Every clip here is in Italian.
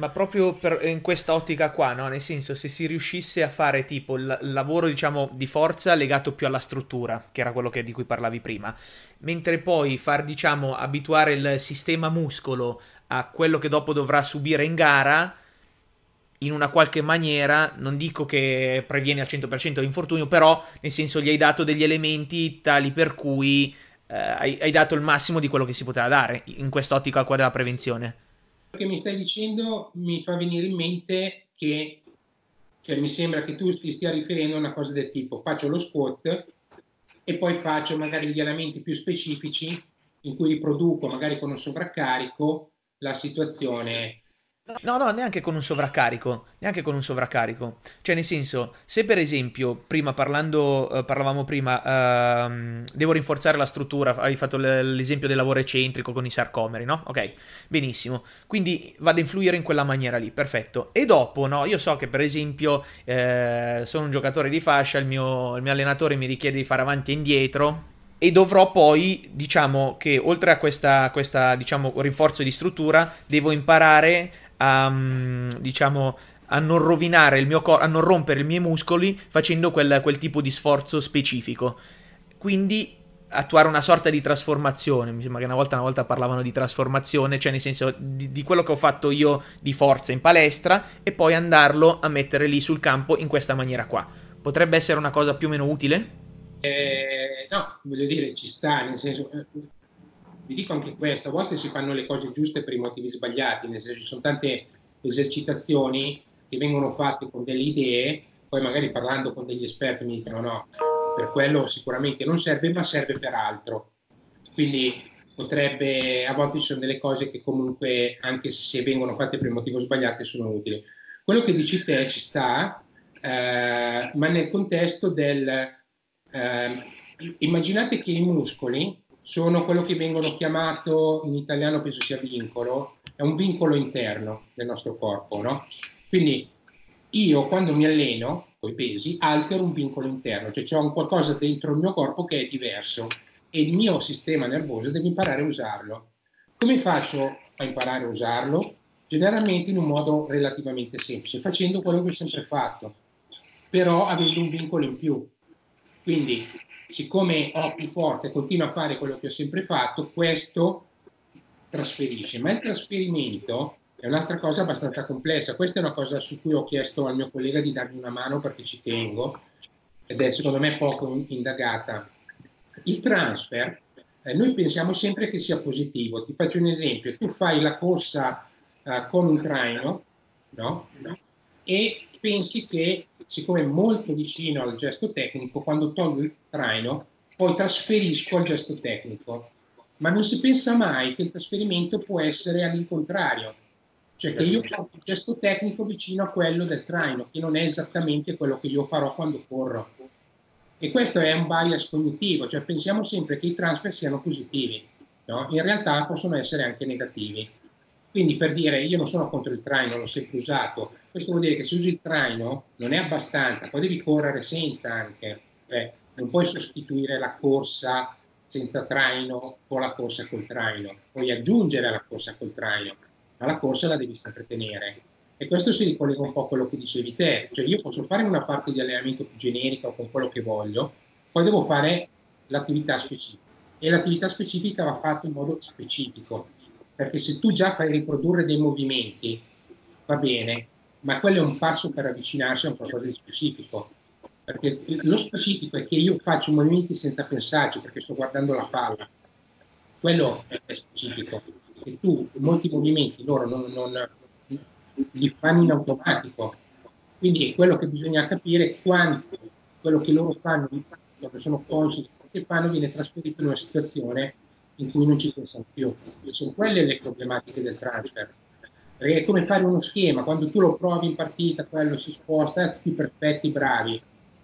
Ma proprio per, in questa ottica qua, no? Nel senso, se si riuscisse a fare tipo il lavoro, diciamo, di forza legato più alla struttura, che era quello che, di cui parlavi prima, mentre poi far, diciamo, abituare il sistema muscolo a quello che dopo dovrà subire in gara, in una qualche maniera, non dico che previene al 100% l'infortunio, però nel senso gli hai dato degli elementi tali per cui eh, hai, hai, dato il massimo di quello che si poteva dare in quest'ottica qua della prevenzione. Che mi stai dicendo mi fa venire in mente che cioè, mi sembra che tu ti stia riferendo a una cosa del tipo faccio lo squat e poi faccio magari gli elementi più specifici in cui riproduco magari con un sovraccarico la situazione No, no, neanche con un sovraccarico, neanche con un sovraccarico. Cioè, nel senso, se per esempio, prima parlando, uh, parlavamo prima, uh, devo rinforzare la struttura, hai fatto l'esempio del lavoro eccentrico con i sarcomeri, no? Ok, benissimo. Quindi vado a influire in quella maniera lì, perfetto. E dopo, no, io so che per esempio eh, sono un giocatore di fascia, il mio, il mio allenatore mi richiede di fare avanti e indietro, e dovrò poi, diciamo che oltre a questa, questa diciamo, rinforzo di struttura, devo imparare a, mm, diciamo, a non rovinare il mio corpo, a non rompere i miei muscoli facendo quel, quel tipo di sforzo specifico. Quindi attuare una sorta di trasformazione. Mi sembra che una volta, una volta parlavano di trasformazione, cioè nel senso di, di, quello che ho fatto io di forza in palestra e poi andarlo a mettere lì sul campo in questa maniera qua. Potrebbe essere una cosa più o meno utile? Eh, no, voglio dire, ci sta, nel senso, eh, vi dico anche questo, a volte si fanno le cose giuste per i motivi sbagliati, nel senso ci sono tante esercitazioni che vengono fatte con delle idee, poi magari parlando con degli esperti mi dicono no, per quello sicuramente non serve, ma serve per altro. Quindi potrebbe, a volte ci sono delle cose che comunque, anche se vengono fatte per il motivo sbagliato, sono utili. Quello che dici te ci sta, eh, ma nel contesto del... Eh, immaginate che i muscoli sono quello che vengono chiamato in italiano, penso sia vincolo, è un vincolo interno del nostro corpo, no? Quindi io quando mi alleno con i pesi altero un vincolo interno, cioè c'è un qualcosa dentro il mio corpo che è diverso e il mio sistema nervoso deve imparare a usarlo. Come faccio a imparare a usarlo? Generalmente in un modo relativamente semplice, facendo quello che ho sempre fatto, però avendo un vincolo in più. Quindi siccome ho più forza e continuo a fare quello che ho sempre fatto, questo trasferisce. Ma il trasferimento è un'altra cosa abbastanza complessa. Questa è una cosa su cui ho chiesto al mio collega di darmi una mano perché ci tengo ed è secondo me poco indagata. Il transfer, eh, noi pensiamo sempre che sia positivo. Ti faccio un esempio. Tu fai la corsa eh, con un traino no? e pensi che siccome è molto vicino al gesto tecnico, quando tolgo il traino, poi trasferisco al gesto tecnico. Ma non si pensa mai che il trasferimento può essere all'incontrario, cioè che io porto il gesto tecnico vicino a quello del traino, che non è esattamente quello che io farò quando corro. E questo è un bias cognitivo, cioè pensiamo sempre che i transfer siano positivi, no? in realtà possono essere anche negativi. Quindi per dire io non sono contro il traino, l'ho sempre usato, questo vuol dire che se usi il traino non è abbastanza, poi devi correre senza anche, eh, non puoi sostituire la corsa senza traino con la corsa col traino, puoi aggiungere la corsa col traino, ma la corsa la devi sempre tenere. E questo si ricollega un po' a quello che dicevi te, cioè io posso fare una parte di allenamento più generica o con quello che voglio, poi devo fare l'attività specifica. E l'attività specifica va fatta in modo specifico, perché se tu già fai riprodurre dei movimenti, va bene, ma quello è un passo per avvicinarsi a un qualcosa di specifico. Perché lo specifico è che io faccio movimenti senza pensarci perché sto guardando la palla. Quello è specifico. E tu molti movimenti loro non, non li fanno in automatico. Quindi quello che bisogna capire è quanto quello che loro fanno, quando sono consci di quello che fanno, viene trasferito in una situazione in cui non ci pensano più. Sono quelle le problematiche del transfer perché è come fare uno schema, quando tu lo provi in partita, quello si sposta, tutti perfetti, bravi.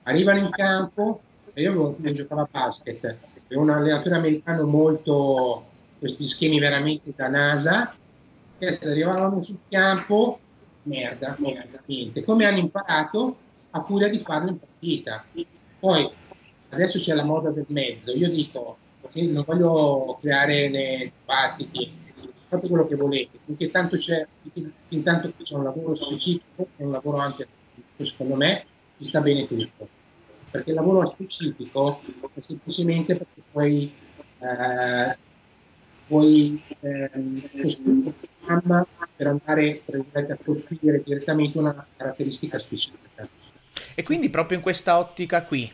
Arrivano in campo, e io giocavo a basket, è un allenatore americano molto, questi schemi veramente da NASA, che se arrivavano sul campo, merda, merda, niente. Come hanno imparato a furia di farlo in partita. Poi, adesso c'è la moda del mezzo, io dico, non voglio creare dibattiti, fate quello che volete, finché tanto c'è, intanto c'è un lavoro specifico e un lavoro anche secondo me ci sta bene tutto. Perché il lavoro specifico è semplicemente perché poi eh, puoi ehm, costruire un programma per andare a colpire direttamente una caratteristica specifica. E quindi proprio in questa ottica qui,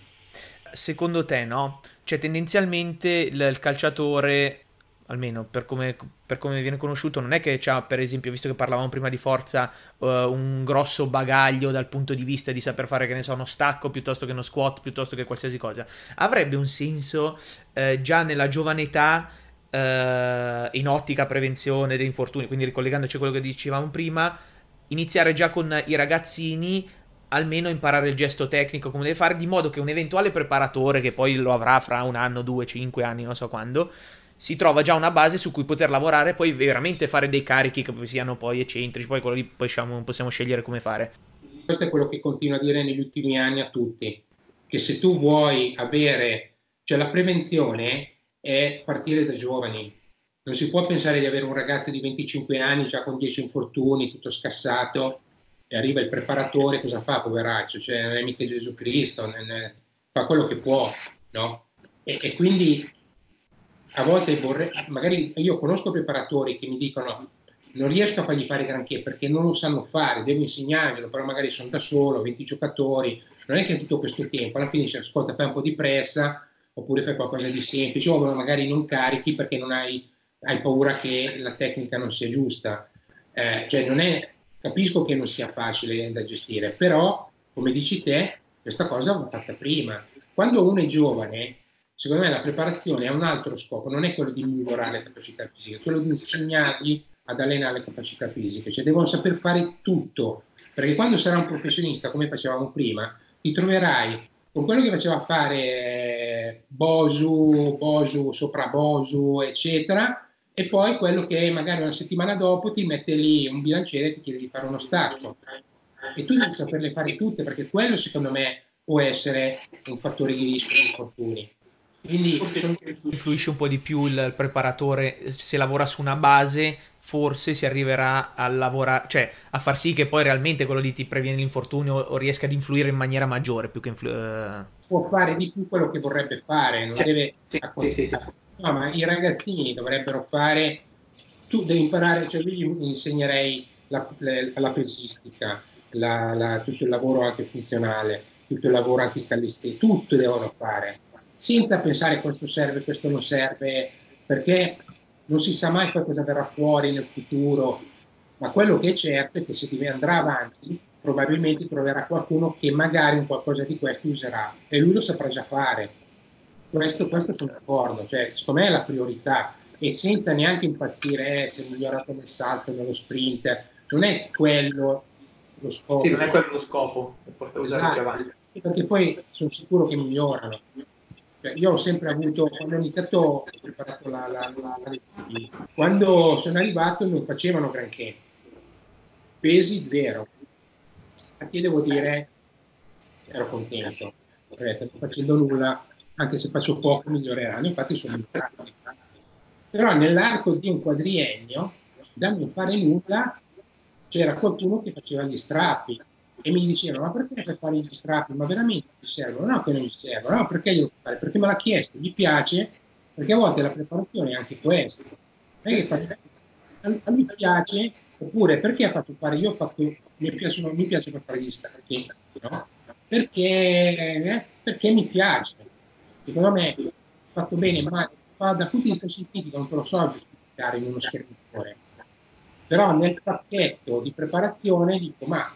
secondo te, no? Cioè tendenzialmente il, il calciatore almeno per come, per come, viene conosciuto, non è che ha, per esempio, visto che parlavamo prima di forza, uh, un grosso bagaglio dal punto di vista di saper fare, che ne so, uno stacco piuttosto che uno squat, piuttosto che qualsiasi cosa. Avrebbe un senso uh, già nella giovane età, uh, in ottica prevenzione degli infortuni, quindi ricollegandoci a quello che dicevamo prima, iniziare già con i ragazzini almeno imparare il gesto tecnico come deve fare, di modo che un eventuale preparatore, che poi lo avrà fra un anno, due, cinque anni, non so quando, si trova già una base su cui poter lavorare e poi veramente fare dei carichi che siano poi eccentrici, poi quello lì possiamo, possiamo scegliere come fare. Questo è quello che continuo a dire negli ultimi anni a tutti, che se tu vuoi avere, cioè la prevenzione è partire da giovani, non si può pensare di avere un ragazzo di 25 anni già con 10 infortuni, tutto scassato, e arriva il preparatore, cosa fa, poveraccio? Cioè, non è mica Gesù Cristo, è, fa quello che può, no? E, e quindi a volte vorrei, magari io conosco preparatori che mi dicono non riesco a fargli fare granché perché non lo sanno fare, devo insegnarglielo, però magari sono da solo, 20 giocatori, non è che tutto questo tempo, alla fine dice ascolta fai un po' di pressa oppure fai qualcosa di semplice o magari non carichi perché non hai, hai paura che la tecnica non sia giusta. Eh, cioè non è, capisco che non sia facile da gestire, però come dici te, questa cosa va fatta prima. Quando uno è giovane, secondo me la preparazione ha un altro scopo, non è quello di migliorare le capacità fisiche, è quello di insegnargli ad allenare le capacità fisiche, cioè devono saper fare tutto, perché quando sarà un professionista, come facevamo prima, ti troverai con quello che faceva fare Bosu, Bosu, sopra Bosu, eccetera, e poi quello che magari una settimana dopo ti mette lì un bilanciere e ti chiede di fare uno stacco. E tu devi saperle fare tutte, perché quello secondo me può essere un fattore di rischio di infortuni. Quindi influisce un po' di più il preparatore, se lavora su una base forse si arriverà a lavorare, cioè a far sì che poi realmente quello lì ti previene l'infortunio o riesca ad influire in maniera maggiore più che influ- uh... può fare di più quello che vorrebbe fare, non sì, deve sì, sì, sì, No, ma i ragazzini dovrebbero fare tu devi imparare, cioè io gli insegnerei la, la, la pesistica, la, la, tutto il lavoro anche funzionale, tutto il lavoro anche callistenico, tutto devono fare senza pensare questo serve, questo non serve, perché non si sa mai poi cosa verrà fuori nel futuro, ma quello che è certo è che se andrà avanti probabilmente troverà qualcuno che magari un qualcosa di questo userà e lui lo saprà già fare. Questo, questo sono d'accordo, cioè secondo me è la priorità e senza neanche impazzire eh, se è migliorato nel salto, nello sprint, non è quello lo scopo. Sì, non è quello lo scopo, esatto, perché poi sono sicuro che migliorano. Cioè, io ho sempre avuto, quando ho iniziato, ho preparato la, la, la, la quando sono arrivato non facevano granché, pesi zero. Chi devo dire, ero contento, non facendo nulla, anche se faccio poco miglioreranno, infatti sono migliorati. Però nell'arco di un quadriennio, da non fare nulla, c'era qualcuno che faceva gli strappi, e mi dicevano ma perché fai fare gli strappi? Ma veramente ti servono? No che non mi servono no perché io fare perché me l'ha chiesto gli piace perché a volte la preparazione è anche questa. Faccio a lui piace oppure perché ha fatto fare io ho fatto mi, piacciono, mi piace fare gli strappi no? perché, eh, perché mi piace secondo me fatto bene ma dal punto di vista scientifico non te lo so giustificare in uno schermitore però nel pacchetto di preparazione dico ma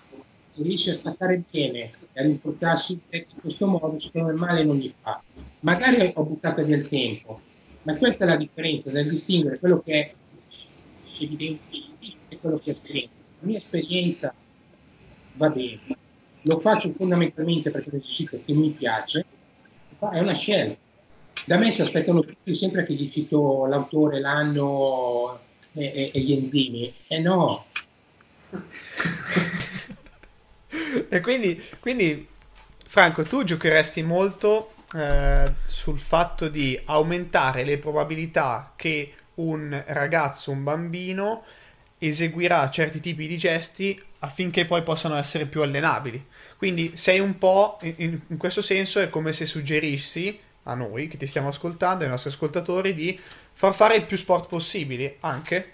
se riesci a staccare bene e a rinforzarsi in questo modo, secondo me male non gli fa. Magari ho buttato via il tempo, ma questa è la differenza nel distinguere quello che è evidente e quello che è esperienza. La mia esperienza va bene, lo faccio fondamentalmente perché è un esercizio che mi piace, è una scelta. Da me si aspettano tutti sempre che gli cito l'autore, l'anno e, e, e gli enzimi. E no. e quindi, quindi, Franco, tu giocheresti molto eh, sul fatto di aumentare le probabilità che un ragazzo, un bambino eseguirà certi tipi di gesti affinché poi possano essere più allenabili. Quindi sei un po', in, in questo senso, è come se suggerissi a noi che ti stiamo ascoltando, ai nostri ascoltatori, di far fare più sport possibili anche.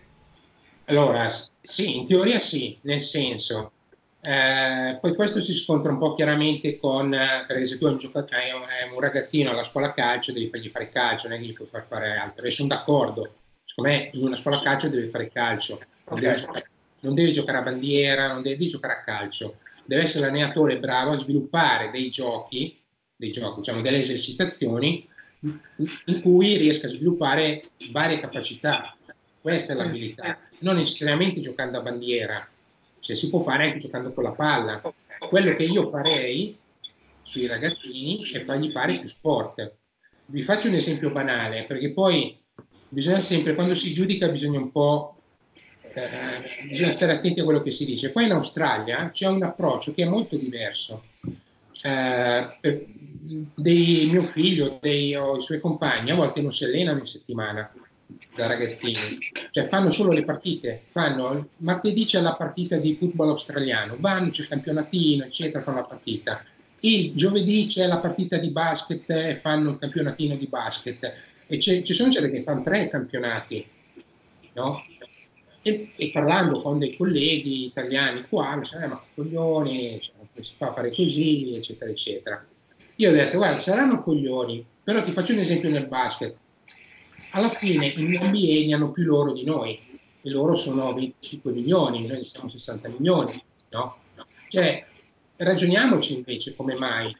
Allora, sì, in teoria sì, nel senso, eh, poi questo si scontra un po' chiaramente con, perché se tu hai un, giocatore, hai un ragazzino alla scuola calcio, devi fargli fare calcio, non è che gli puoi far fare altro. E sono d'accordo, secondo me in una scuola calcio deve fare calcio, non, okay. deve, giocare, non deve giocare a bandiera, non deve, deve giocare a calcio. Deve essere l'allenatore bravo a sviluppare dei giochi, dei giochi, diciamo delle esercitazioni in cui riesca a sviluppare varie capacità. Questa è l'abilità, non necessariamente giocando a bandiera, cioè si può fare anche giocando con la palla. Quello che io farei sui ragazzini è fargli fare più sport. Vi faccio un esempio banale, perché poi bisogna sempre, quando si giudica, bisogna un po'. Eh, bisogna stare attenti a quello che si dice. Qua in Australia c'è un approccio che è molto diverso. Eh, dei, mio figlio dei, o i suoi compagni a volte non si allenano in settimana da ragazzini, cioè fanno solo le partite, fanno martedì c'è la partita di football australiano, vanno, c'è il campionatino, eccetera, fanno la partita. Il giovedì c'è la partita di basket e fanno il campionatino di basket. E ci sono gente che fanno tre campionati, no? E, e, parlando con dei colleghi italiani qua, mi dicono, eh, ma coglioni, cioè, si fa fare così, eccetera, eccetera. Io ho detto, guarda, saranno coglioni, però ti faccio un esempio nel basket alla fine in NBA ne hanno più loro di noi e loro sono 25 milioni, noi siamo 60 milioni, no? Cioè, ragioniamoci invece come mai.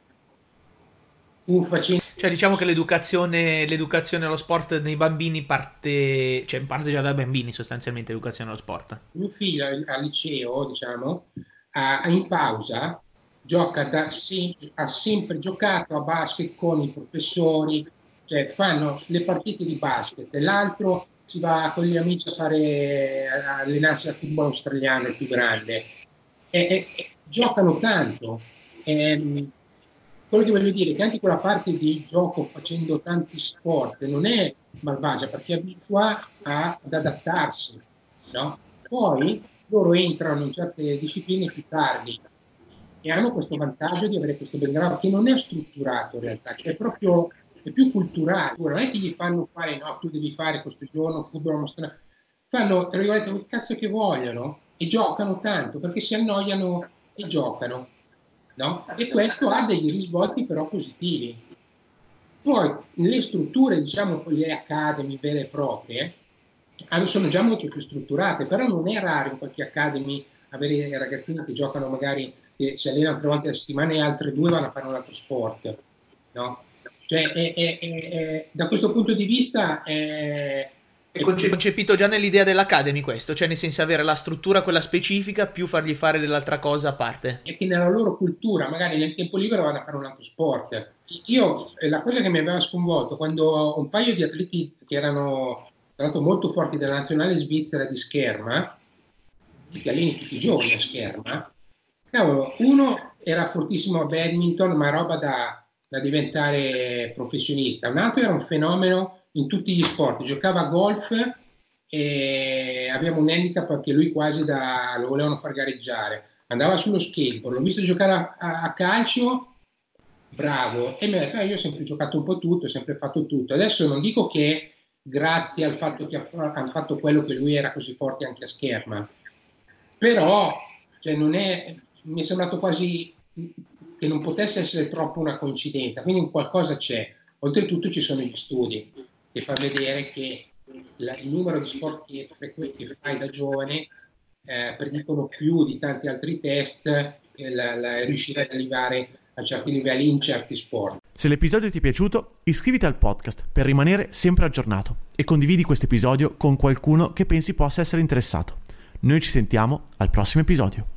Cioè diciamo che l'educazione, l'educazione allo sport nei bambini parte, cioè parte già dai bambini sostanzialmente l'educazione allo sport. Mio figlio al liceo, diciamo, in pausa gioca da, ha sempre giocato a basket con i professori, cioè fanno le partite di basket e l'altro si va con gli amici a fare a allenarsi al football australiano il più grande e, e, e giocano tanto e, ehm, quello che voglio dire è che anche quella parte di gioco facendo tanti sport non è malvagia perché abitua a, ad adattarsi no? poi loro entrano in certe discipline più tardi e hanno questo vantaggio di avere questo background che non è strutturato in realtà, cioè è proprio è più culturale. Non è che gli fanno fare, no, tu devi fare questo giorno football mostrare. Fanno, tra virgolette, il cazzo che vogliono e giocano tanto perché si annoiano e giocano. No? E questo ha degli risvolti però positivi. Poi le strutture, diciamo, le academy vere e proprie, sono già molto più strutturate, però non è raro in qualche academy avere ragazzini che giocano magari, che si allenano tre volte a settimana e altre due vanno a fare un altro sport. No? Cioè, è, è, è, da questo punto di vista è, concepito già nell'idea dell'Academy questo, cioè nel senso avere la struttura quella specifica più fargli fare dell'altra cosa a parte. E che nella loro cultura, magari nel tempo libero vanno a fare un altro sport. Io, la cosa che mi aveva sconvolto, quando un paio di atleti che erano tra l'altro molto forti della nazionale svizzera di scherma, che alleni tutti i giorni a scherma, cavolo, uno era fortissimo a badminton, ma roba da da diventare professionista. Un altro era un fenomeno in tutti gli sport, giocava a golf e aveva un handicap perché lui quasi da, lo volevano far gareggiare. Andava sullo skateboard, l'ho visto giocare a, a, a calcio, bravo, e mi ha detto, eh, io ho sempre giocato un po' tutto, ho sempre fatto tutto. Adesso non dico che grazie al fatto che ha fatto quello che lui era così forte anche a scherma, però cioè, è, mi è sembrato quasi che non potesse essere troppo una coincidenza, quindi qualcosa c'è. Oltretutto ci sono gli studi che fanno vedere che la, il numero di sport che, che fai da giovane eh, predicono più di tanti altri test eh, la, la, riuscire ad arrivare a certi livelli in certi sport. Se l'episodio ti è piaciuto, iscriviti al podcast per rimanere sempre aggiornato e condividi questo episodio con qualcuno che pensi possa essere interessato. Noi ci sentiamo al prossimo episodio.